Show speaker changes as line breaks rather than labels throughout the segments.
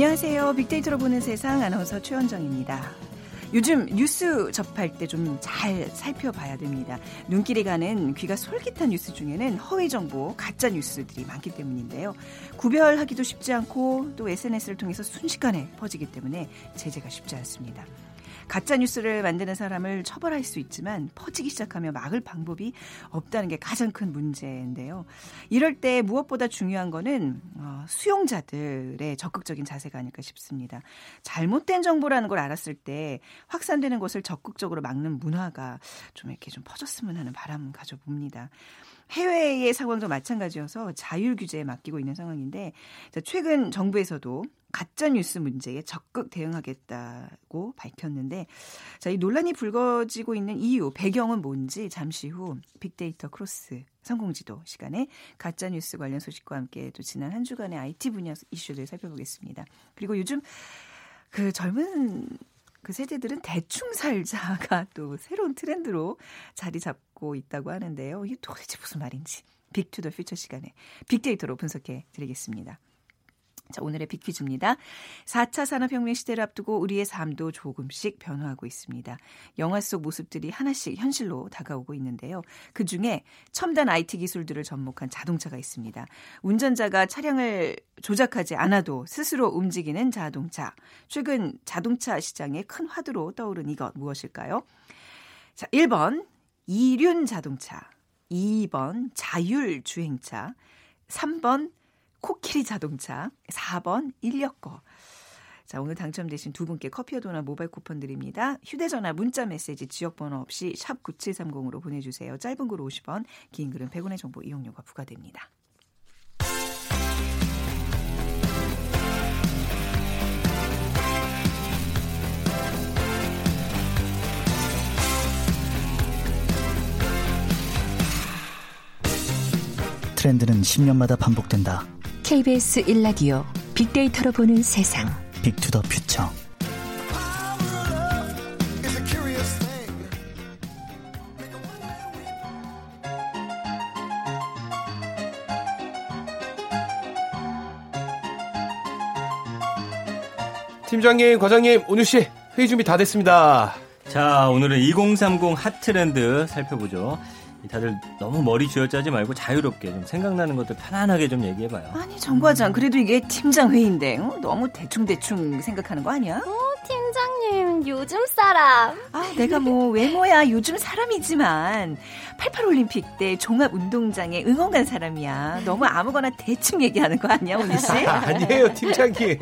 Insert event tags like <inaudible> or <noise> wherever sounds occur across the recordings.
안녕하세요. 빅데이터로 보는 세상 아나운서 최현정입니다. 요즘 뉴스 접할 때 좀 잘 살펴봐야 됩니다. 눈길이 가는 귀가 솔깃한 뉴스 중에는 허위 정보, 가짜 뉴스들이 많기 때문인데요. 구별하기도 쉽지 않고 또 SNS를 통해서 순식간에 퍼지기 때문에 제재가 쉽지 않습니다. 가짜 뉴스를 만드는 사람을 처벌할 수 있지만 퍼지기 시작하면 막을 방법이 없다는 게 가장 큰 문제인데요. 이럴 때 무엇보다 중요한 거는 어, 수용자들의 적극적인 자세가 아닐까 싶습니다. 잘못된 정보라는 걸 알았을 때 확산되는 것을 적극적으로 막는 문화가 좀 이렇게 좀 퍼졌으면 하는 바람 가져봅니다. 해외의 상황도 마찬가지여서 자율 규제에 맡기고 있는 상황인데 최근 정부에서도 가짜 뉴스 문제에 적극 대응하겠다고 밝혔는데 자, 이 논란이 불거지고 있는 이유, 배경은 뭔지 잠시 후 빅데이터 크로스 성공지도 시간에 가짜 뉴스 관련 소식과 함께 또 지난 한 주간의 IT 분야 이슈들 살펴보겠습니다. 그리고 요즘 그 젊은 그 세대들은 대충 살자가 <laughs> 또 새로운 트렌드로 자리 잡고 있다고 하는데요. 이게 도대체 무슨 말인지 빅투더 퓨처 시간에 빅데이터로 분석해 드리겠습니다. 자, 오늘의 빅퀴즈입니다. 4차 산업혁명 시대를 앞두고 우리의 삶도 조금씩 변화하고 있습니다. 영화 속 모습들이 하나씩 현실로 다가오고 있는데요. 그 중에 첨단 IT 기술들을 접목한 자동차가 있습니다. 운전자가 차량을 조작하지 않아도 스스로 움직이는 자동차. 최근 자동차 시장에 큰 화두로 떠오른 이것 무엇일까요? 자, 1번 이륜 자동차, 2번 자율 주행차, 3번 코끼리 자동차, 4번 인력거. 자, 오늘 당첨되신 두 분께 커피와 도나 모바일 쿠폰 드립니다. 휴대전화, 문자 메시지, 지역번호 없이 샵 9730으로 보내주세요. 짧은 글 50원, 긴 글은 100원의 정보 이용료가 부과됩니다.
트렌드는 10년마다 반복된다.
KBS 1라디오 빅데이터로 보는 세상
빅투더 퓨처
팀장님, 과장님, 온유 씨, 회의 준비 다 됐습니다.
자, 오늘은 2030 핫트렌드 살펴보죠. 다들 너무 머리 쥐어짜지 말고 자유롭게 좀 생각나는 것들 편안하게 좀 얘기해봐요.
아니 정 과장 그래도 이게 팀장 회의인데 어? 너무 대충 대충 생각하는 거 아니야?
어, 팀장님 요즘 사람.
아 내가 뭐 외모야 요즘 사람이지만 88 올림픽 때 종합 운동장에 응원 간 사람이야. 너무 아무거나 대충 얘기하는 거 아니야 오늘 씨? <laughs>
아니에요 팀장님.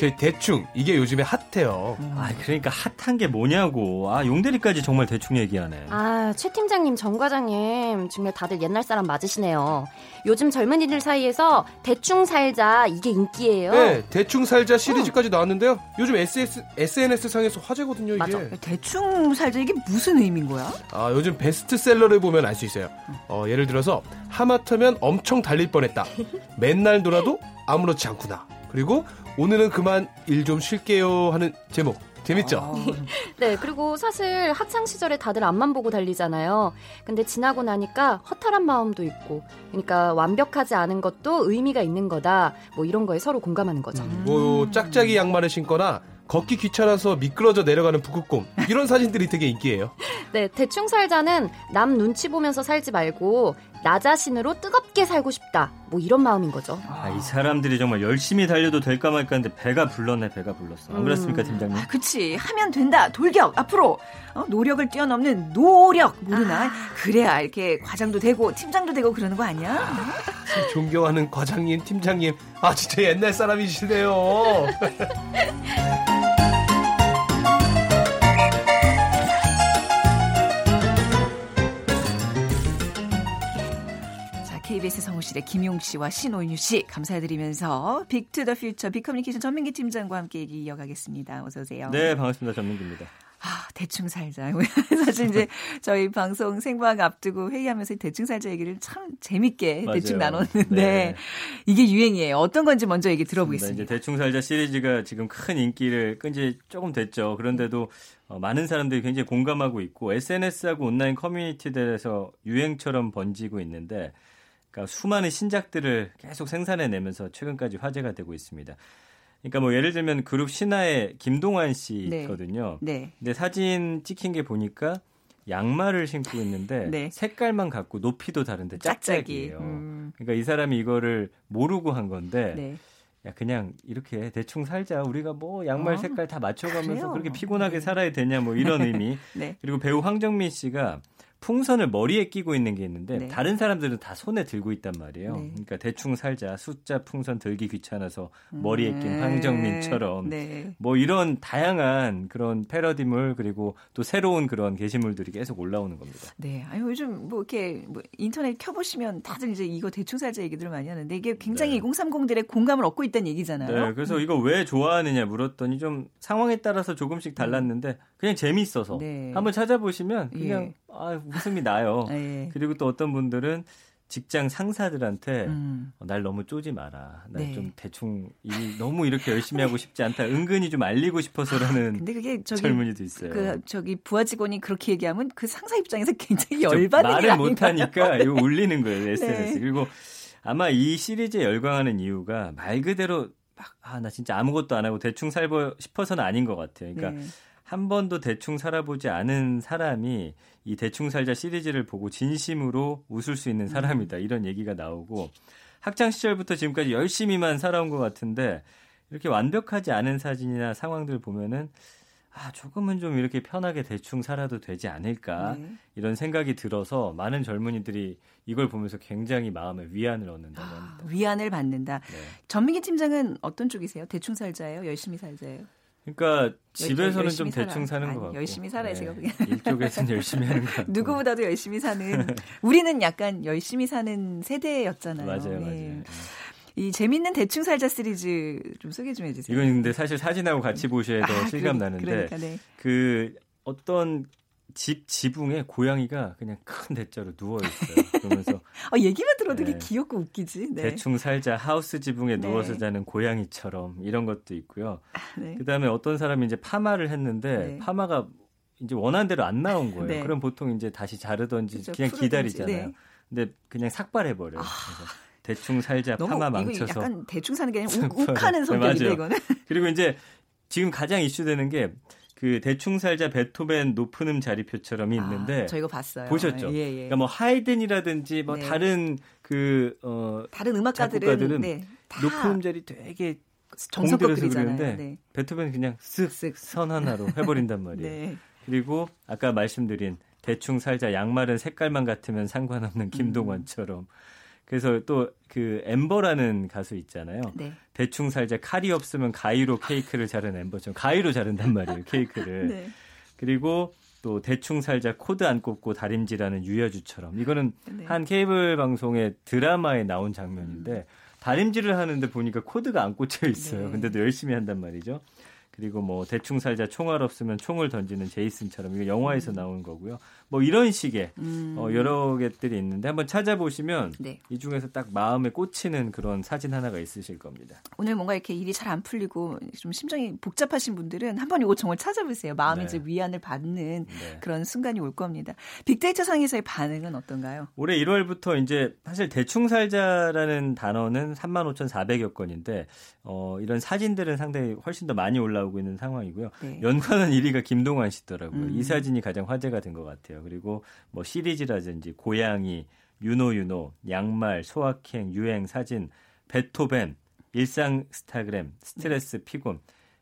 저희 대충 이게 요즘에 핫해요.
아 그러니까 핫한 게 뭐냐고. 아 용대리까지 정말 대충 얘기하네.
아 최 팀장님 정 과장님 정말 다들 옛날 사람 맞으시네요. 요즘 젊은이들 사이에서 대충 살자 이게 인기예요.
네, 대충 살자 시리즈까지 나왔는데요. 요즘 SS, SNS 상에서 화제 거든요, 이게.
맞아. 대충 살자 이게 무슨 의미인 거야?
아, 요즘 베스트셀러를 보면 알 수 있어요. 어, 예를 들어서 하마터면 엄청 달릴 뻔했다. 맨날 놀아도 아무렇지 않구나. 그리고 오늘은 그만 일 좀 쉴게요 하는 제목. 재밌죠? 아. <laughs>
네, 그리고 사실 학창 시절에 다들 앞만 보고 달리잖아요. 근데 지나고 나니까 허탈한 마음도 있고, 그러니까 완벽하지 않은 것도 의미가 있는 거다. 뭐 이런 거에 서로 공감하는 거죠. 음.
뭐 짝짝이 양말을 신거나 걷기 귀찮아서 미끄러져 내려가는 북극곰 이런 사진들이 되게 인기예요. <laughs>
네, 대충 살자는 남 눈치 보면서 살지 말고 나 자신으로 뜨겁게 살고 싶다. 뭐 이런 마음인 거죠.
아, 이 사람들이 정말 열심히 달려도 될까 말까 하는데 배가 불렀네, 배가 불렀어. 안 음. 그렇습니까, 팀장님?
아, 그치. 하면 된다. 돌격. 앞으로. 어, 노력을 뛰어넘는 노력. 모르나? 아. 그래야 이렇게 과장도 되고 팀장도 되고 그러는 거 아니야? 아,
존경하는 과장님, 팀장님. 아, 진짜 옛날 사람이시네요. <laughs>
성우실의 김용 씨와 신오윤 씨 감사드리면서 Big to the Future 빅커뮤니케이션 전민기 팀장과 함께 얘기 이어가겠습니다. 어서 오세요.
네, 반갑습니다. 전민기입니다.
아, 대충 살자. <laughs> 사실 이제 저희 방송 생방 앞두고 회의하면서 대충 살자 얘기를 참 재밌게 맞아요. 대충 나눴는데 네. 이게 유행이에요. 어떤 건지 먼저 얘기 들어보겠습니다.
대충 살자 시리즈가 지금 큰 인기를 끈 지 조금 됐죠. 그런데도 어, 많은 사람들이 굉장히 공감하고 있고 SNS하고 온라인 커뮤니티들에서 유행처럼 번지고 있는데 그러니까 수많은 신작들을 계속 생산해내면서 최근까지 화제가 되고 있습니다. 그러니까 뭐 예를 들면 그룹 신화의 김동완 씨
네.
있거든요.
네.
근데 사진 찍힌 게 보니까 양말을 신고 있는데
네.
색깔만 같고 높이도 다른데 짝짝이에요.
음,
그러니까 이 사람이 이거를 모르고 한 건데
네.
야 그냥 이렇게 대충 살자. 우리가 뭐 양말
어,
색깔 다 맞춰가면서
그래요.
그렇게 피곤하게
네.
살아야 되냐 뭐 이런 <laughs> 의미.
네.
그리고 배우 황정민 씨가 풍선을 머리에 끼고 있는 게 있는데
네.
다른 사람들은 다 손에 들고 있단 말이에요.
네.
그러니까 대충 살자. 숫자 풍선 들기 귀찮아서 머리에 낀
음,
황정민처럼
네.
뭐 이런 다양한 그런 패러디물 그리고 또 새로운 그런 게시물들이 계속 올라오는 겁니다.
네. 아유, 요즘 뭐 이렇게 뭐 인터넷 켜보시면 다들 이제 이거 대충 살자 얘기들을 많이 하는데 이게 굉장히
네.
2030들의 공감을 얻고 있다는 얘기잖아요.
네, 그래서 이거 왜 좋아하느냐 물었더니 좀 상황에 따라서 조금씩 달랐는데 그냥 재미있어서
네.
한번 찾아보시면 그냥
예.
아, 웃음이 나요.
네.
그리고 또 어떤 분들은 직장 상사들한테
음.
어, 날 너무 쪼지 마라. 날
네.
좀 대충 일 너무 이렇게 열심히 하고 싶지 않다. 은근히 좀 알리고 싶어서라는 <laughs>
근데 그게 저기
젊은이도 있어요.
그 저기 부하 직원이 그렇게 얘기하면 그 상사 입장에서 굉장히
저
열받는 게
말을
아닌가요?
못하니까 이거 울리는 거예요 SNS.
네.
그리고 아마 이 시리즈에 열광하는 이유가 말 그대로 막 아 나 진짜 아무것도 안 하고 대충 살고 싶어서는 아닌 것 같아요. 그러니까
네.
한 번도 대충 살아보지 않은 사람이 이 대충 살자 시리즈를 보고 진심으로 웃을 수 있는 사람이다 이런 얘기가 나오고 학창 시절부터 지금까지 열심히만 살아온 것 같은데 이렇게 완벽하지 않은 사진이나 상황들 보면은 아 조금은 좀 이렇게 편하게 대충 살아도 되지 않을까
네.
이런 생각이 들어서 많은 젊은이들이 이걸 보면서 굉장히 마음에 위안을 얻는다고 합니다.
위안을 받는다.
네.
전민기 팀장은 어떤 쪽이세요? 대충 살자예요? 열심히 살자예요?
그러니까 집에서는 좀
살아.
대충 사는
아니,
것 같고 네.
열심히 살아요, 제가 보기에는. <laughs>
일쪽에서는 열심히 하는 것 <laughs> 같고
누구보다도 열심히 사는 <laughs> 우리는 약간 열심히 사는 세대였잖아요.
맞아요,
네.
맞아요.
이 재밌는 대충 살자 시리즈 좀 소개 좀 해주세요.
이건 근데 사실 사진하고 같이 보셔야 더
아,
실감
그러니-
나는데
그러니까 네.
그 어떤 집 지붕에 고양이가 그냥 큰 대자로 누워 있어요. <laughs> 그러면서
어, 얘기만 들어도
네.
귀엽고 웃기지. 네.
대충 살자 하우스 지붕에
네.
누워서 자는 고양이처럼 이런 것도 있고요.
네.
그다음에 어떤 사람이 이제 파마를 했는데
네.
파마가 이제 원한 대로 안 나온 거예요.
네.
그럼 보통 이제 다시 자르던지
그죠,
그냥
풀어든지,
기다리잖아요.
네.
근데 그냥 삭발해 버려요. 그래서 대충 살자 파마 망쳐서
약간 대충 사는 게 아니라 욱. 욱하는
네,
성격인데. 이거는.
그리고 이제 지금 가장 이슈되는 게 그 대충 살자 베토벤 높은 음 자리표처럼이 있는데
아, 저 이거 봤어요.
보셨죠?
예, 예.
그러니까 뭐 하이든이라든지 뭐
네.
다른 그 어,
다른 음악가들은 네, 다
높은 음 자리 되게
그리잖아요.
그리는데
네.
베토벤 그냥 쓱
쓱.
선 하나로 해버린단 <laughs> 말이에요.
네.
그리고 아까 말씀드린 대충 살자 양말은 색깔만 같으면 상관없는 김동완처럼 그래서 또 그 엠버라는 가수 있잖아요.
네.
대충 살자 칼이 없으면 가위로 케이크를 자른 엠버처럼 가위로 자른단 말이에요 케이크를. <laughs>
네.
그리고 또 대충 살자 코드 안 꼽고 다림질하는 유여주처럼 이거는
네.
한 케이블 방송의 드라마에 나온 장면인데 다림질을 하는데 보니까 코드가 안 꽂혀 있어요.
네.
근데도 열심히 한단 말이죠. 그리고 뭐 대충 살자 총알 없으면 총을 던지는 제이슨처럼 이거 영화에서 나온 거고요. 뭐 이런 식의
음.
어, 여러 개들이 있는데 한번 찾아보시면
네.
이 중에서 딱 마음에 꽂히는 그런 사진 하나가 있으실 겁니다.
오늘 뭔가 이렇게 일이 잘 안 풀리고 좀 심정이 복잡하신 분들은 한번 이거 정말 찾아보세요. 마음에
네.
이제 위안을 받는
네.
그런 순간이 올 겁니다. 빅데이터 상에서의 반응은 어떤가요?
올해 1월부터 이제 사실 대충 살자라는 단어는 35,400여 건인데 어, 이런 사진들은 상당히 훨씬 더 많이 올라 오고 있는 상황이고요.
네.
연관은 <laughs> 1위가 김동완 씨더라고요.
음.
이 사진이 가장 화제가 된 것 같아요. 그리고 뭐 시리즈라든지 고양이, 유노 유노, 양말, 소확행, 유행 사진, 베토벤, 일상 스타그램, 스트레스 피곤.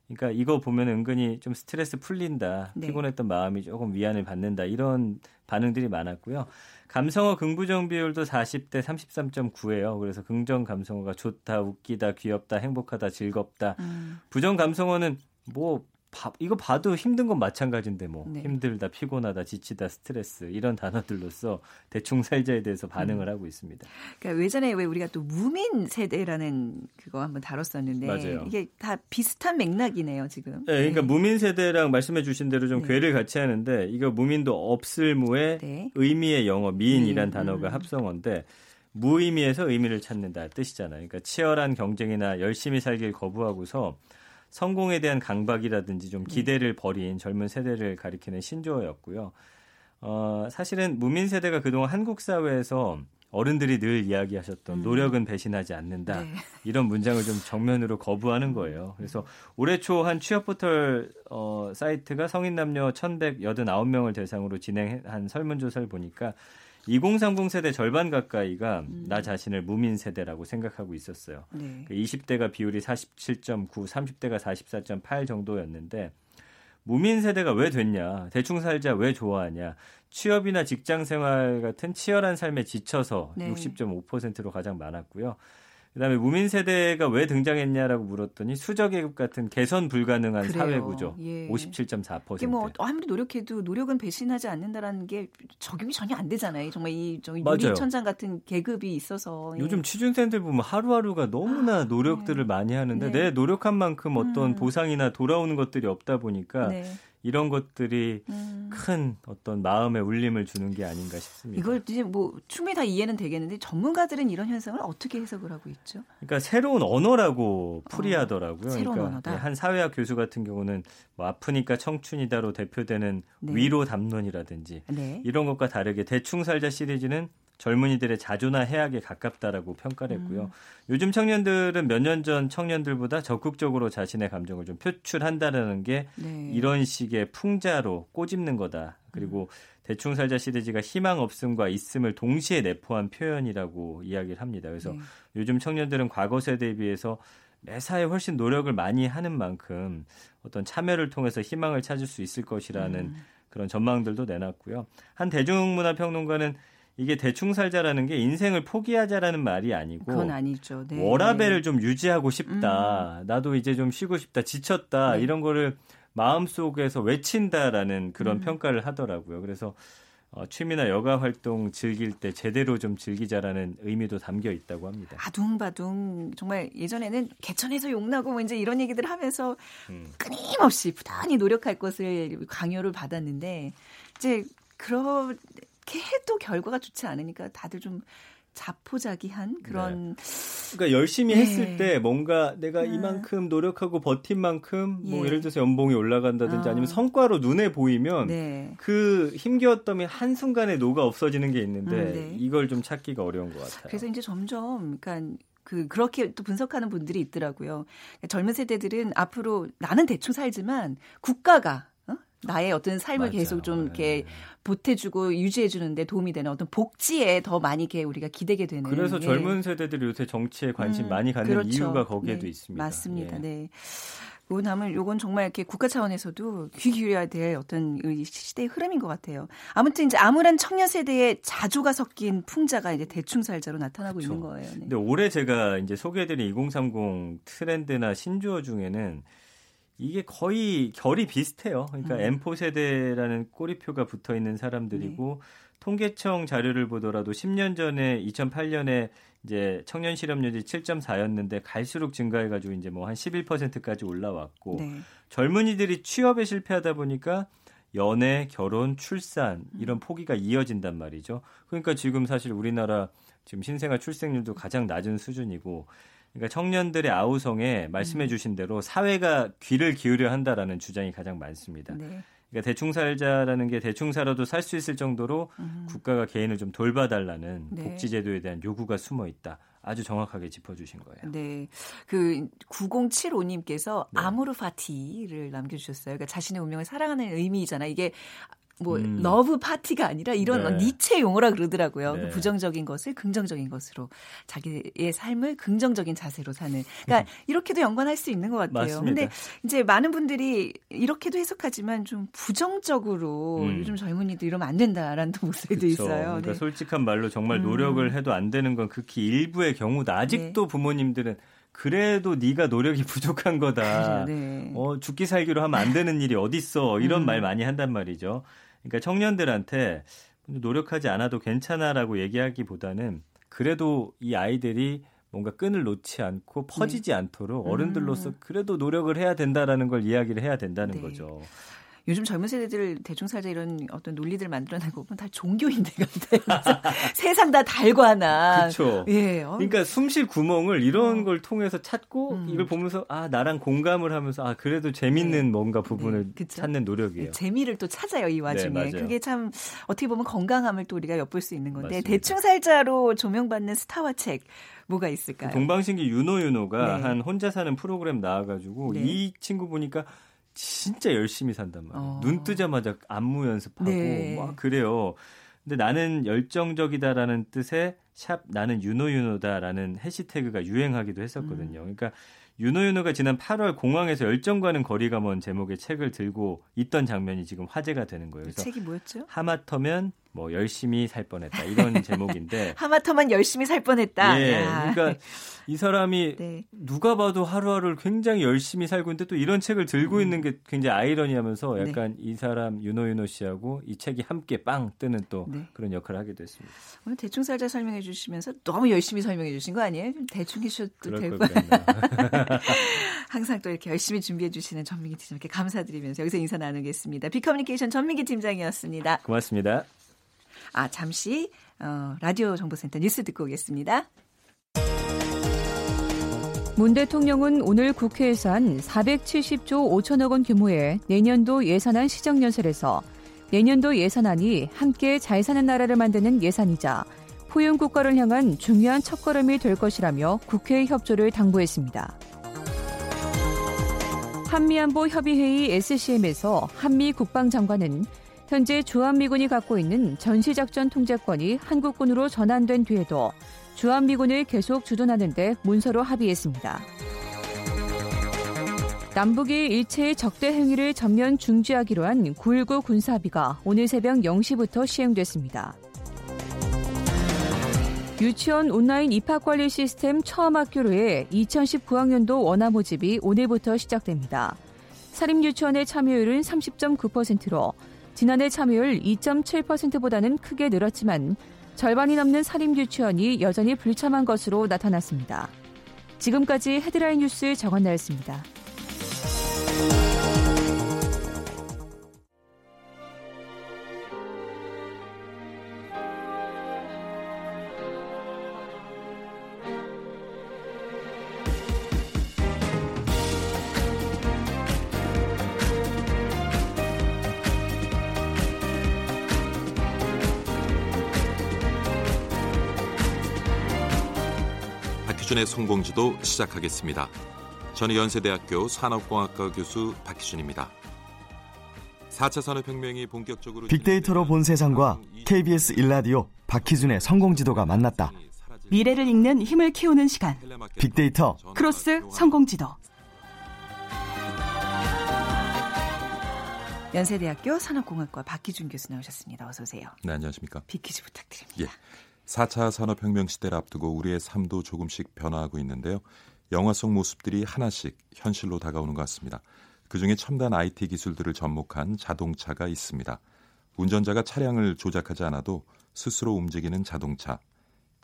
그러니까 이거 보면 은근히 좀 스트레스 풀린다,
네.
피곤했던 마음이 조금 위안을 받는다 이런 반응들이 많았고요. 감성어 긍부정 비율도 40대 33.9예요. 그래서 긍정 감성어가 좋다, 웃기다, 귀엽다, 행복하다, 즐겁다.
음.
부정 감성어는 뭐 봐- 이거 봐도 힘든 건 마찬가지인데 뭐
네.
힘들다, 피곤하다, 지치다, 스트레스 이런 단어들로서 대충 살자에 대해서 반응을
음.
하고 있습니다.
그러니까 예전에 왜 우리가 또 무민 세대라는 그거 한번 다뤘었는데
맞아요.
이게 다 비슷한 맥락이네요 지금.
네, 그러니까
네.
무민 세대랑 말씀해 주신 대로 좀
네.
괴를 같이 하는데 이거 무민도 없을 무의
네.
의미의 영어 미인이란
음,
단어가
음.
합성어인데 무의미에서 의미를 찾는다 뜻이잖아요. 그러니까 치열한 경쟁이나 열심히 살길 거부하고서 성공에 대한 강박이라든지
네.
좀 기대를 버린 젊은 세대를 가리키는 신조어였고요. 어, 사실은 무민 세대가 그동안 한국 사회에서 어른들이 늘 이야기하셨던
음.
노력은 배신하지 않는다.
네.
이런 문장을 좀 정면으로 거부하는 거예요. 그래서 올해 초 한 취업 포털 어, 사이트가 성인 남녀 1,189명을 대상으로 진행한 설문조사를 보니까 2030 세대 절반 가까이가
음.
나 자신을 무민 세대라고 생각하고 있었어요.
네.
그 20대가 비율이 47.9, 30대가 44.8 정도였는데 무민 세대가 왜 됐냐? 대충 살자 왜 좋아하냐? 취업이나 직장 생활 같은 치열한 삶에 지쳐서
네.
60.5%로 가장 많았고요. 그다음에 무민 세대가 왜 등장했냐라고 물었더니 수저계급 같은 개선 불가능한
그래요.
사회 구조
예.
57.4%.
이게 뭐 아무리 노력해도 노력은 배신하지 않는다라는 게 적용이 전혀 안 되잖아요. 정말 이. 유리천장 같은 계급이 있어서 예.
요즘 취준생들 보면 하루하루가 너무나 노력들을 많이 하는데
네.
내 노력한 만큼 어떤
음.
보상이나 돌아오는 것들이 없다 보니까
네.
이런 것들이
음.
큰 어떤 마음의 울림을 주는 게 아닌가 싶습니다.
이걸 이제 뭐 충분히 다 이해는 되겠는데 전문가들은 이런 현상을 어떻게 해석을 하고 있죠?
그러니까 새로운 언어라고 풀이하더라고요.
어, 새로운
그러니까
언어다.
네, 한 사회학 교수 같은 경우는 뭐 아프니까 청춘이다로 대표되는
네.
위로 담론이라든지
네.
이런 것과 다르게 대충 살자 시리즈는 젊은이들의 자조나 해악에 가깝다라고 평가를 했고요.
음.
요즘 청년들은 몇 년 전 청년들보다 적극적으로 자신의 감정을 좀 표출한다라는 게
네.
이런 식의 풍자로 꼬집는 거다. 그리고
음.
대충 살자 시리즈가 희망 없음과 있음을 동시에 내포한 표현이라고 이야기를 합니다. 그래서
네.
요즘 청년들은 과거 세대에 비해서 매사에 훨씬 노력을 많이 하는 만큼 어떤 참여를 통해서 희망을 찾을 수 있을 것이라는
음.
그런 전망들도 내놨고요. 한 대중문화 평론가는 이게 대충 살자라는 게 인생을 포기하자라는 말이 아니고
그건 아니죠. 네.
워라벨을 좀 유지하고 싶다. 나도 이제 좀 쉬고 싶다. 지쳤다.
네.
이런 거를 마음속에서 외친다라는 그런
음.
평가를 하더라고요. 그래서 어, 취미나 여가 활동 즐길 때 제대로 좀 즐기자라는 의미도 담겨 있다고 합니다.
아둥바둥 정말 예전에는 개천에서 용나고 뭐 이제 이런 얘기들 하면서
음.
끊임없이 부단히 노력할 것을 강요를 받았는데 이제 그 렇게 해도 결과가 좋지 않으니까 다들 좀 자포자기한 그런
그러니까 열심히
네.
했을 때 뭔가 내가
음.
이만큼 노력하고 버틴 만큼 뭐
예.
예를 들어서 연봉이 올라간다든지
어.
아니면 성과로 눈에 보이면
네.
그 힘겨웠더니 한순간에 노가 없어지는 게 있는데
음, 네.
이걸 좀 찾기가 어려운 것 같아요.
그래서 이제 점점 그러니까 그 그렇게 또 분석하는 분들이 있더라고요. 그러니까 젊은 세대들은 앞으로 나는 대충 살지만 국가가 어? 나의 어떤 삶을
맞아요.
계속 좀 이렇게
네.
보태주고 유지해주는데 도움이 되는 어떤 복지에 더 많이 이렇게 우리가 기대게 되는.
그래서
예.
젊은 세대들이 요새 정치에 관심
음,
많이 갖는
그렇죠.
이유가 거기에도
네,
있습니다.
맞습니다.
예.
네. 요 다음은 요건 정말 이렇게 국가 차원에서도 귀 기울여야 될 어떤 이 시대의 흐름인 것 같아요. 아무튼 이제 암울한 청년 세대의 자조가 섞인 풍자가 이제 대충 살자로 나타나고
그렇죠.
있는 거예요. 네.
근데 올해 제가 이제 소개해드린 2030 트렌드나 신조어 중에는 이게 거의 결이 비슷해요. 그러니까
음.
M4 세대라는 꼬리표가 붙어 있는 사람들이고 통계청 자료를 보더라도 10년 전에 2008년에 이제 청년 실업률이 7.4였는데 갈수록 증가해 가지고 이제 뭐 한 11%까지 올라왔고
네.
젊은이들이 취업에 실패하다 보니까 연애, 결혼, 출산 이런
음.
포기가 이어진단 말이죠. 그러니까 지금 사실 우리나라 지금 신생아 출생률도 가장 낮은 수준이고 그러니까 청년들의 아우성에 말씀해
음.
주신 대로 사회가 귀를 기울여 한다라는 주장이 가장 많습니다.
네.
그러니까 대충 살자라는 게 대충 살아도 살 수 있을 정도로
음.
국가가 개인을 좀 돌봐달라는
네.
복지제도에 대한 요구가 숨어 있다. 아주 정확하게 짚어주신 거예요.
네. 그 9075님께서
네.
amor fati를 남겨주셨어요. 그러니까 자신의 운명을 사랑하는 의미잖아요. 이게 뭐
음.
love party가 아니라 이런
네.
니체 용어라 그러더라고요.
네.
그 부정적인 것을 긍정적인 것으로 자기의 삶을 긍정적인 자세로 사는. 그러니까 이렇게도 연관할 수 있는 것 같아요.
음. 맞습니다.
근데 이제 많은 분들이 이렇게도 해석하지만 좀 부정적으로
음.
요즘 젊은이들 이러면 안 된다라는 또 목소리도
그렇죠.
있어요.
그러니까
네.
솔직한 말로 정말
음.
노력을 해도 안 되는 건 극히 일부의 경우다. 아직도 부모님들은 그래도 네가 노력이 <laughs> 부족한 거다.
네.
어, 죽기 살기로 하면 안 되는 일이 어딨어. 이런
음.
말 많이 한단 말이죠. 그러니까 청년들한테 노력하지 않아도 괜찮아라고 얘기하기보다는 그래도 이 아이들이 뭔가 끈을 놓지 않고 퍼지지 않도록
음.
어른들로서 그래도 노력을 해야 된다라는 걸 이야기를 해야 된다는
네.
거죠.
요즘 젊은 세대들 대충 살자 이런 어떤 논리들 만들어내고 보면 다 종교인들 같아요. <laughs> 세상 다 달관한.
그렇죠.
예. 어.
그러니까 숨쉴 구멍을 이런
어.
걸 통해서 찾고
음.
이걸 보면서 아 나랑 공감을 하면서 아 그래도 재밌는
네.
뭔가 부분을
네.
찾는 노력이에요.
재미를 또 찾아요 이 와중에
네.
그게 참 어떻게 보면 건강함을 또 우리가 엿볼 수 있는 건데
맞습니다.
대충 살자로 조명받는 스타와 책 뭐가 있을까요?
동방신기 윤호 윤호가
네.
한 혼자 사는 프로그램 나와가지고
네.
이 친구 보니까 진짜 열심히 산단 말이에요.
어.
눈 뜨자마자 안무 연습하고
네.
막 그래요. 근데 나는 열정적이다라는 뜻의 샵 나는 윤호다라는 해시태그가 유행하기도 했었거든요.
음.
그러니까 윤호가 지난 8월 공항에서 열정과는 거리가 먼 제목의 책을 들고 있던 장면이 지금 화제가 되는 거예요. 그래서
책이 뭐였죠?
하마터면 뭐 열심히 살 뻔했다 이런 <laughs> 제목인데
하마터만 열심히 살 뻔했다.
예,
야.
그러니까 이 사람이
네.
누가 봐도 하루하루를 굉장히 열심히 살고 있는데 또 이런 책을 들고
음.
있는 게 굉장히 아이러니하면서
네.
약간 이 사람 윤호 윤호 씨하고 이 책이 함께 빵 뜨는 또
네.
그런 역할을 하게 됐습니다.
오늘 대충 살자 설명해 주시면서 너무 열심히 설명해 주신 거 아니에요? 좀 대충 해주셔도
그럴 될걸
뻔.
그랬나. <laughs>
항상 또 이렇게 열심히 준비해 주시는 전민기 팀장님께 감사드리면서 여기서 인사 나누겠습니다. 비커뮤니케이션 전민기 팀장이었습니다.
고맙습니다.
아 잠시 어, 라디오 정보센터 뉴스 듣고 오겠습니다.
문 대통령은 오늘 국회에서 한 470조 5천억 원 규모의 내년도 예산안 시정연설에서 내년도 예산안이 함께 잘 사는 나라를 만드는 예산이자 포용 국가를 향한 중요한 첫걸음이 될 것이라며 국회 협조를 당부했습니다. 한미안보 협의회의 SCM에서 한미 국방장관은 현재 주한미군이 갖고 있는 전시작전 통제권이 한국군으로 전환된 뒤에도 주한미군을 계속 주둔하는 데 문서로 합의했습니다. 남북이 일체의 적대 행위를 전면 중지하기로 한 9.19 군사합의가 오늘 새벽 0시부터 시행됐습니다. 유치원 온라인 입학관리 시스템 처음 학교로의 2019학년도 원화 모집이 오늘부터 시작됩니다. 사립유치원의 참여율은 30.9%로 지난해 참여율 2.7%보다는 크게 늘었지만 절반이 넘는 사립 유치원이 여전히 불참한 것으로 나타났습니다. 지금까지 헤드라인 뉴스 정한나였습니다.
박희준의 성공지도 시작하겠습니다. 저는 연세대학교 산업공학과 교수 박희준입니다. 4차 산업혁명이 본격적으로
빅데이터로 본 세상과 KBS 1라디오 박희준의 성공지도가 만났다.
미래를 읽는 힘을 키우는 시간.
빅데이터
크로스 성공지도.
연세대학교 산업공학과 박희준 교수 나오셨습니다. 어서 오세요.
네, 안녕하십니까?
빅퀴즈 부탁드립니다.
예. 4차 산업혁명 시대를 앞두고 우리의 삶도 조금씩 변화하고 있는데요. 영화 속 모습들이 하나씩 현실로 다가오는 것 같습니다. 그중에 첨단 IT 기술들을 접목한 자동차가 있습니다. 운전자가 차량을 조작하지 않아도 스스로 움직이는 자동차.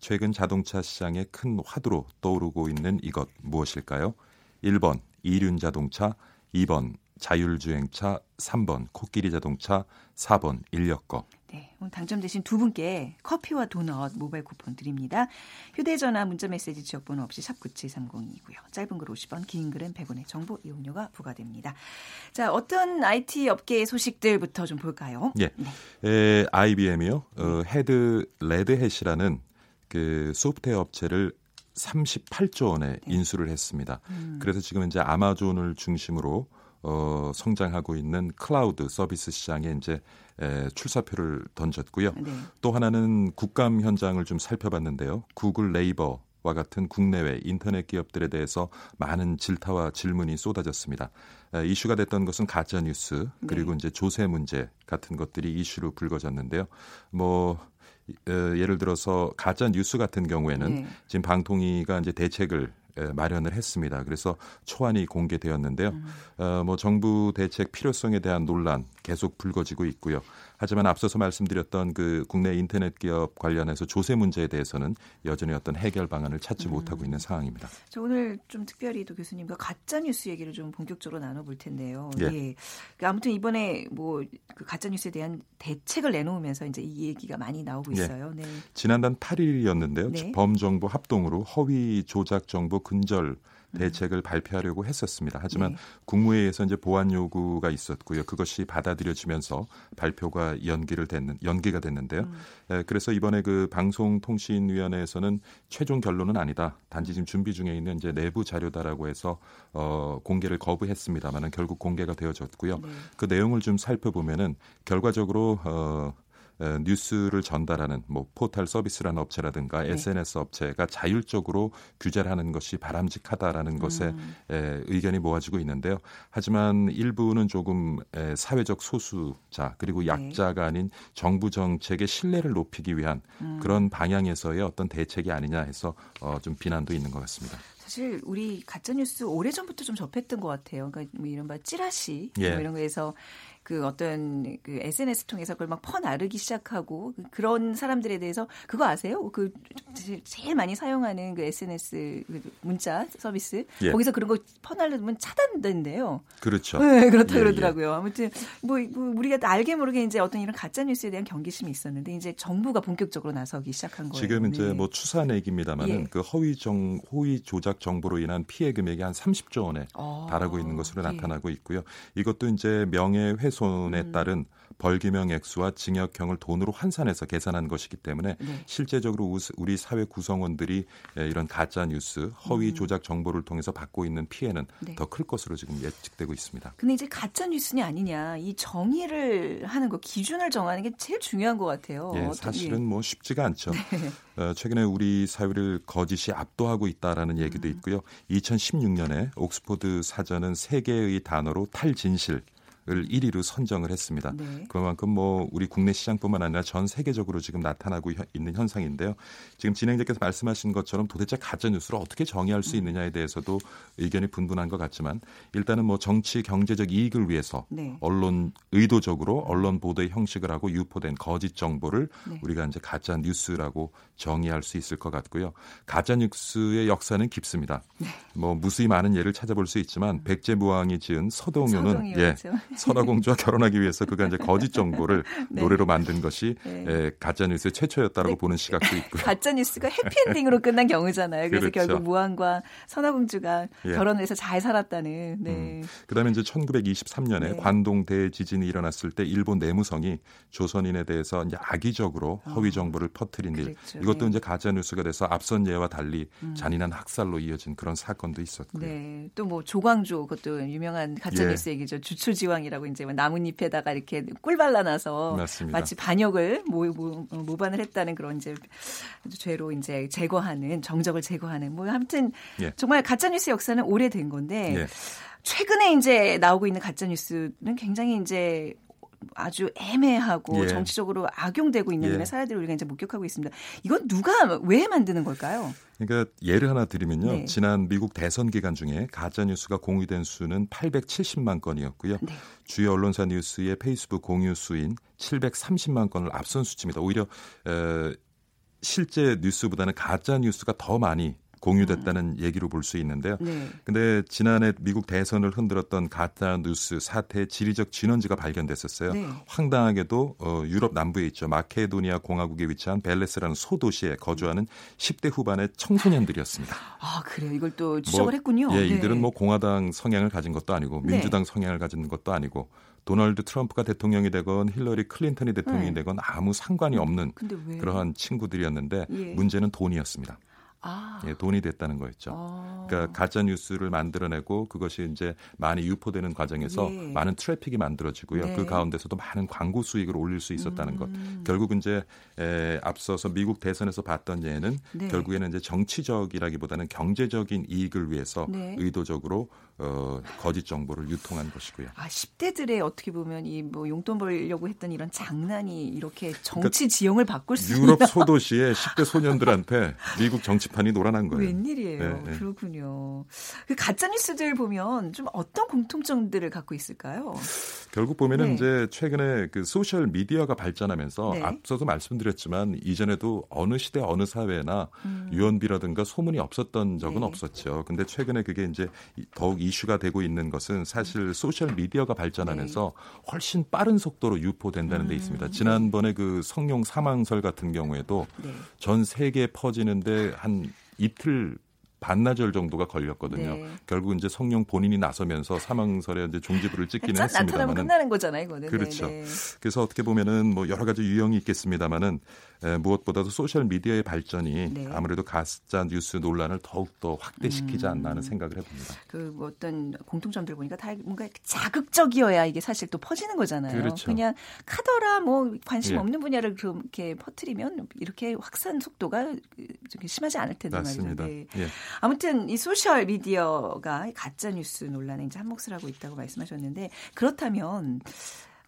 최근 자동차 시장에 큰 화두로 떠오르고 있는 이것 무엇일까요? 1번 이륜 자동차, 2번 자율주행차, 3번 코끼리 자동차, 4번 인력거.
네, 오늘 당첨되신 두 분께 커피와 도넛 모바일 쿠폰 드립니다. 휴대전화, 문자메시지 지역번호 없이 샵 9730이고요. 짧은 글 50원, 긴 글은 100원의 정보 이용료가 부과됩니다. 자, 어떤 IT 업계의 소식들부터 좀 볼까요?
예,
네.
에, IBM이요. 어, 헤드 레드햇이라는 그 소프트웨어 업체를 38조 원에 인수를 했습니다.
음.
그래서 지금 이제 아마존을 중심으로 어, 성장하고 있는 클라우드 서비스 시장에 이제 에, 출사표를 던졌고요.
네.
또 하나는 국감 현장을 좀 살펴봤는데요. 구글 네이버 와 같은 국내외 인터넷 기업들에 대해서 많은 질타와 질문이 쏟아졌습니다. 에, 이슈가 됐던 것은 가짜 뉴스 그리고
네.
이제 조세 문제 같은 것들이 이슈로 불거졌는데요. 뭐 에, 예를 들어서 가짜 뉴스 같은 경우에는
네.
지금 방통위가 이제 대책을 에, 마련을 했습니다. 그래서 초안이 공개되었는데요.
음.
어, 뭐 정부 대책 필요성에 대한 논란 계속 불거지고 있고요. 하지만 앞서서 말씀드렸던 그 국내 인터넷 기업 관련해서 조세 문제에 대해서는 여전히 어떤 해결 방안을 찾지 음. 못하고 있는 상황입니다.
저 오늘 좀 특별히 또 교수님과 가짜 뉴스 얘기를 좀 본격적으로 나눠볼 텐데요. 예. 예. 그 아무튼 이번에 뭐 그 가짜 뉴스에 대한 대책을 내놓으면서 이제 이 얘기가 많이 나오고 예. 있어요. 예. 네.
지난달 8일이었는데요. 네. 범정부 합동으로 허위 조작 정보 근절 대책을 발표하려고 했었습니다. 하지만 네. 국무회의에서 이제 보완 요구가 있었고요. 그것이 받아들여지면서 발표가 연기를 됐는 연기가 됐는데요. 음. 에, 그래서 이번에 그 방송통신위원회에서는 최종 결론은 아니다. 단지 지금 준비 중에 있는 이제 내부 자료다라고 해서 어, 공개를 거부했습니다만은 결국 공개가 되어졌고요. 네. 그 내용을 좀 살펴보면은 결과적으로 어, 뉴스를 전달하는 뭐 포털 서비스라는 업체라든가 네. SNS 업체가 자율적으로 규제를 하는 것이 바람직하다라는 것에 음. 에, 의견이 모아지고 있는데요. 하지만 일부는 조금 에, 사회적 소수자 그리고 네. 약자가 네. 아닌 정부 정책의 신뢰를 높이기 위한 음. 그런 방향에서의 어떤 대책이 아니냐 해서 어, 좀 비난도 있는 것 같습니다.
사실 우리 가짜 뉴스 오래 전부터 좀 접했던 것 같아요. 그러니까 뭐 이른바 찌라시 예. 뭐 이런 거에서 그 어떤 그 SNS 통해서 그걸 막 퍼나르기 시작하고 그 그런 사람들에 대해서 그거 아세요? 그 제일 많이 사용하는 그 SNS 그 문자 서비스 예. 거기서 그런 거 퍼나르면 차단된대요.
그렇죠.
네, 그렇다 예, 예, 그러더라고요. 아무튼 뭐, 뭐 우리가 알게 모르게 이제 어떤 이런 가짜 뉴스에 대한 경계심이 있었는데 이제 정부가 본격적으로 나서기 시작한 거예요.
지금 이제 네. 뭐 추산 얘기입니다만은 예. 그 허위 정 허위 조작 정보로 인한 피해 금액이 한 30조 원에 아, 달하고 있는 것으로 예. 나타나고 있고요. 이것도 이제 명예 훼손 훼손에 음. 따른 벌금형 액수와 징역형을 돈으로 환산해서 계산한 것이기 때문에 네. 실제적으로 우리 사회 구성원들이 이런 가짜 뉴스, 허위 음. 조작 정보를 통해서 받고 있는 피해는 네. 더클 것으로 지금 예측되고 있습니다.
근데 이제 가짜 뉴스냐 아니냐 이 정의를 하는 거 기준을 정하는 게 제일 중요한 것 같아요.
예, 사실은 뭐 쉽지가 않죠. 네. 어, 최근에 우리 사회를 거짓이 압도하고 있다라는 얘기도 음. 있고요. 2016년에 옥스포드 사전은 세 개의 단어로 탈진실 을 1위로 선정을 했습니다. 네. 그만큼 뭐 우리 국내 시장뿐만 아니라 전 세계적으로 지금 나타나고 있는 현상인데요. 지금 진행자께서 말씀하신 것처럼 도대체 가짜 뉴스를 어떻게 정의할 수 음. 있느냐에 대해서도 의견이 분분한 것 같지만 일단은 뭐 정치 경제적 이익을 위해서 네. 언론 의도적으로 언론 보도의 형식을 하고 유포된 거짓 정보를 네. 우리가 이제 가짜 뉴스라고 정의할 수 있을 것 같고요. 가짜 뉴스의 역사는 깊습니다. 네. 뭐 무수히 많은 예를 찾아볼 수 있지만 음. 백제무왕이 지은 서동요는 예. <laughs> 선화공주와 결혼하기 위해서 그가 이제 거짓 정보를 <laughs> 네. 노래로 만든 것이 네. 에, 가짜 뉴스의 최초였다라고 네. 보는 시각도 있고요.
가짜 뉴스가 해피엔딩으로 끝난 경우잖아요. 그래서 그렇죠. 결국 무왕과 선화공주가 예. 결혼해서 잘 살았다는. 네. 음.
그다음에 이제 1923년에 관동 대지진이 일어났을 때 일본 내무성이 조선인에 대해서 이제 악의적으로 어. 허위 정보를 퍼뜨린 일. 그랬죠. 이것도 네. 이제 가짜 뉴스가 돼서 앞선 예와 달리 음. 잔인한 학살로 이어진 그런 사건도 있었고요.
네. 또 뭐 조광조 그것도 유명한 가짜 예. 뉴스 얘기죠. 주초지왕 반역이라고 이제 뭐 나뭇잎에다가 이렇게 꿀 발라놔서 맞습니다. 마치 반역을 모, 모, 모반을 했다는 그런 이제 죄로 이제 제거하는 정적을 제거하는 뭐 아무튼 예. 정말 가짜 뉴스 역사는 오래된 건데 예. 최근에 이제 나오고 있는 가짜 뉴스는 굉장히 이제 아주 애매하고 예. 정치적으로 악용되고 있는 예. 사례들을 우리가 이제 목격하고 있습니다. 이건 누가 왜 만드는 걸까요?
그러니까 예를 하나 드리면요. 네. 지난 미국 대선 기간 중에 가짜 뉴스가 공유된 수는 870만 건이었고요. 네. 주요 언론사 뉴스의 페이스북 공유 수인 730만 건을 앞선 수치입니다. 오히려 에, 실제 뉴스보다는 가짜 뉴스가 더 많이 공유됐다는 얘기로 볼 수 있는데요. 네. 근데 지난해 미국 대선을 흔들었던 가짜 뉴스 사태의 지리적 진원지가 발견됐었어요. 네. 황당하게도 어, 유럽 남부에 있죠. 마케도니아 공화국에 위치한 벨레스라는 소도시에 거주하는 10대 후반의 청소년들이었습니다.
아, 그래요. 이걸 또 추적을 뭐, 했군요.
예, 네. 이들은 뭐 공화당 성향을 가진 것도 아니고 네. 민주당 성향을 가진 것도 아니고 도널드 트럼프가 대통령이 되건 힐러리 클린턴이 대통령이 네. 되건 아무 상관이 없는 그러한 친구들이었는데 예. 문제는 돈이었습니다. 아. 예, 돈이 됐다는 거였죠. 아. 그러니까 가짜 뉴스를 만들어내고 그것이 이제 많이 유포되는 과정에서 예. 많은 트래픽이 만들어지고요. 네. 그 가운데서도 많은 광고 수익을 올릴 수 있었다는 음. 것. 결국은 이제 에, 앞서서 미국 대선에서 봤던 예는 네. 결국에는 이제 정치적이라기보다는 경제적인 이익을 위해서 네. 의도적으로 어, 거짓 정보를 유통한 것이고요.
아, 10대들의 어떻게 보면 이 뭐 용돈 벌려고 했던 이런 장난이 이렇게 정치 그러니까 지형을 바꿀 수
유럽 소도시의 10대 소년들한테 미국 정치 게시판이 놀아난 거예요.
웬일이에요.
네, 네.
그렇군요. 그 가짜 뉴스들 보면 좀 어떤 공통점들을 갖고 있을까요?
결국 보면은
네.
이제 최근에 그 소셜 미디어가 발전하면서
네.
앞서도 말씀드렸지만 이전에도 어느 시대 어느 사회나
음.
유언비라든가 소문이 없었던 적은
네.
없었죠. 근데 최근에 그게 이제 이- 더욱 이슈가 되고 있는 것은 사실 소셜 미디어가 발전하면서 훨씬 빠른 속도로 유포된다는 데
네. 음.
있습니다. 지난번에 그 성룡 사망설 같은 경우에도
네.
전 세계에 퍼지는데 한 이틀 반나절 정도가 걸렸거든요.
네.
결국 이제 성룡 본인이 나서면서 사망설에 이제 종지부를 찍기는 했습니다만은
끝나는 거잖아요, 이거는.
그렇죠.
네, 네.
그래서 어떻게 보면은 뭐 여러 가지 유형이 있겠습니다만은 에, 무엇보다도 소셜 미디어의 발전이
네.
아무래도 가짜 뉴스 논란을 더욱 더 확대시키지
음.
않나 하는 생각을 해봅니다.
그뭐 어떤 공통점들 보니까 다 뭔가 자극적이어야 이게 사실 또 퍼지는 거잖아요.
그렇죠.
그냥 카더라 뭐 관심
예.
없는 분야를 그렇게 퍼뜨리면 이렇게 확산 속도가 좀 심하지 않을 텐데
맞습니다.
말이죠. 네.
예.
아무튼 이 소셜 미디어가 가짜 뉴스 논란에 이제 한몫을 하고 있다고 말씀하셨는데 그렇다면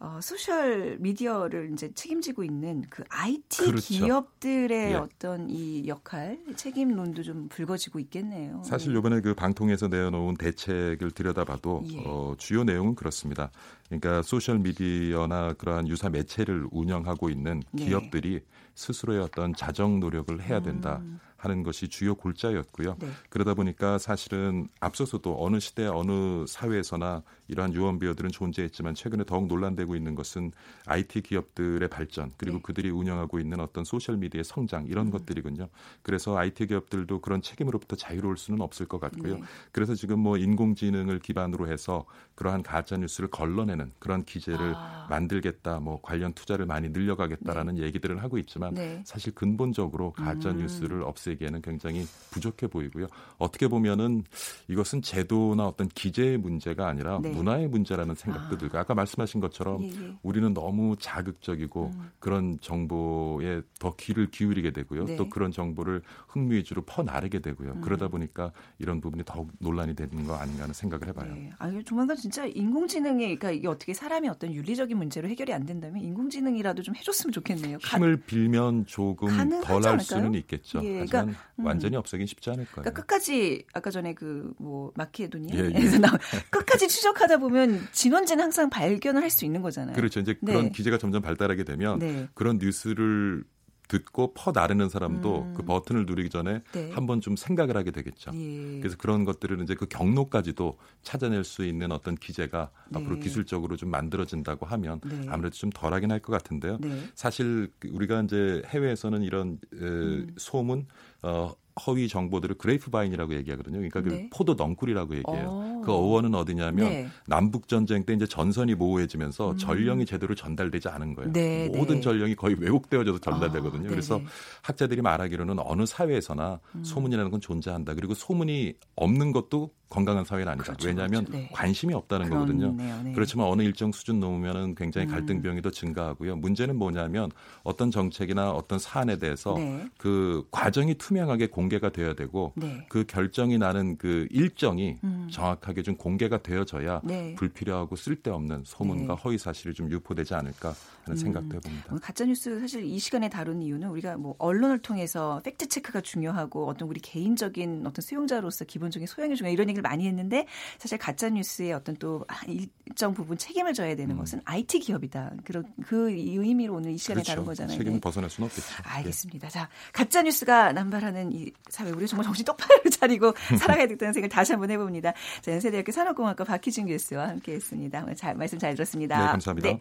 어, 소셜 미디어를 이제 책임지고 있는 그 IT
그렇죠.
기업들의
예.
어떤 이 역할 책임론도 좀 불거지고 있겠네요.
사실 요번에 그 방통에서 내어놓은 대책을 들여다봐도
예.
어, 주요 내용은 그렇습니다. 그러니까 소셜 미디어나 그러한 유사 매체를 운영하고 있는
네.
기업들이 스스로의 어떤 자정 노력을 해야 된다.
음.
하는 것이 주요 골자였고요.
네.
그러다 보니까 사실은 앞서서도 어느 시대 어느 사회에서나 이러한 유언비어들은 존재했지만 최근에 더욱 논란되고 있는 것은 IT 기업들의 발전 그리고
네.
그들이 운영하고 있는 어떤 소셜 미디어의 성장 이런 것들이군요. 그래서 IT 기업들도 그런 책임으로부터 자유로울 수는 없을 것 같고요.
네.
그래서 지금 뭐 인공지능을 기반으로 해서 그러한 가짜 뉴스를 걸러내는 그런 기재를
아.
만들겠다, 뭐 관련 투자를 많이 늘려가겠다라는 얘기들을 하고 있지만
네.
사실 근본적으로 가짜
음.
뉴스를 없애기에는 굉장히 부족해 보이고요. 어떻게 보면은 이것은 제도나 어떤 기재의 문제가 아니라
네.
문화의 문제라는 생각도
아.
들고 아까 말씀하신 것처럼
예, 예.
우리는 너무 자극적이고
음.
그런 정보에 더 귀를 기울이게 되고요.
네.
또 그런 정보를 흥미 위주로 퍼나르게 되고요.
음.
그러다 보니까 이런 부분이 더욱 논란이 되는 거 아닌가 하는 생각을 해봐요.
네. 아, 조만간 진짜 인공지능이, 그러니까 이게 어떻게 사람의 어떤 윤리적인 문제로 해결이 안 된다면 인공지능이라도 좀 해줬으면 좋겠네요. 가-
힘을 빌면 조금 덜 할? 수는 있겠죠.
예, 그러니까, 음.
완전히 없애긴 쉽지 않을 거예요.
그러니까 끝까지 아까 전에 그뭐
예,
마키에도니아에서
예.
나 <laughs> 끝까지 추적하다 보면 진원지는 항상 발견을 할 수 있는 거잖아요.
그렇죠. 이제 그런
네.
기재가 점점 발달하게 되면
네.
그런 뉴스를 듣고 퍼 나르는 사람도
음.
그 버튼을 누르기 전에
네.
한번 좀 생각을 하게 되겠죠.
예.
그래서 그런 것들을 이제 그 경로까지도 찾아낼 수 있는 어떤 기제가
네.
앞으로 기술적으로 좀 만들어진다고 하면
네.
아무래도 좀 덜하긴 할 것 같은데요.
네.
사실 그 우리가 이제 해외에서는 이런 에,
음.
소문 어, 허위 정보들을 grapevine이라고 얘기하거든요. 그러니까 그
네.
포도 넝쿨이라고 얘기해요.
어.
그 어원은 어디냐면
네.
남북 전쟁 때 이제 전선이 모호해지면서
음.
전령이 제대로 전달되지 않은 거예요.
네,
모든
네.
전령이 거의 왜곡되어져서 전달되거든요.
아,
그래서
네네.
학자들이 말하기로는 어느 사회에서나
음.
소문이라는 건 존재한다. 그리고 소문이 없는 것도 건강한 사회는 아니다.
그렇죠,
왜냐하면
그렇죠. 네.
관심이 없다는 거거든요.
네.
그렇지만 어느 일정 수준 넘으면은 굉장히
음.
갈등 비용이 더 증가하고요. 문제는 뭐냐면 어떤 정책이나 어떤 사안에 대해서
네.
그 과정이 투명하게 공개가 되어야 되고
네.
그 결정이 나는 그 일정이
음.
정확하게 좀 공개가 되어져야
네.
불필요하고 쓸데없는 소문과
네.
허위 사실이 좀 유포되지 않을까 하는
음.
생각도 해봅니다.
가짜 뉴스 사실 이 시간에 다룬 이유는 우리가 뭐 언론을 통해서 팩트 체크가 중요하고 어떤 우리 개인적인 어떤 수용자로서 기본적인 소양이 중요 이런 얘기 를 많이 했는데 사실 가짜 뉴스의 어떤 또 일정 부분 책임을 져야 되는
음.
것은 IT 기업이다. 그런 그 의미로 오늘 이 시간에 다룬
그렇죠.
거잖아요.
책임을
네.
벗어날 수는 없겠죠.
알겠습니다. 자, 가짜 뉴스가 남발하는 이 사회 우리 정말 정신 똑바로 <laughs> 차리고 살아가야 되겠다는 생각을 다시 한번 해봅니다. 자, 연세대학교 산업공학과 박희준 교수와 함께했습니다. 오늘 잘 말씀 잘 들었습니다.
네, 감사합니다.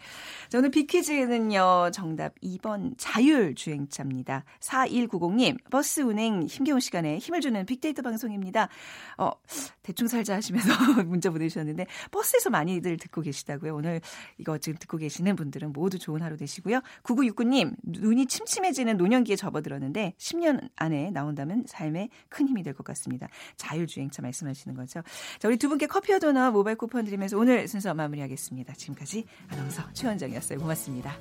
자, 오늘 비퀴즈는요 정답 2번 자율 주행차입니다. 4190님 버스 운행 힘겨운 시간에 힘을 주는 빅데이터 방송입니다. 어, 대충 살자 하시면서 <laughs> 문자 보내주셨는데 버스에서 많이들 듣고 계시다고요. 오늘 이거 지금 듣고 계시는 분들은 모두 좋은 하루 되시고요. 9969님 눈이 침침해지는 노년기에 접어들었는데 10년 안에 나온다면 삶에 큰 힘이 될 것 같습니다. 자율주행차 말씀하시는 거죠. 자, 우리 두 분께 커피와 도넛 모바일 쿠폰 드리면서 오늘 순서 마무리하겠습니다. 지금까지 아나운서 최원정이었어요. 고맙습니다.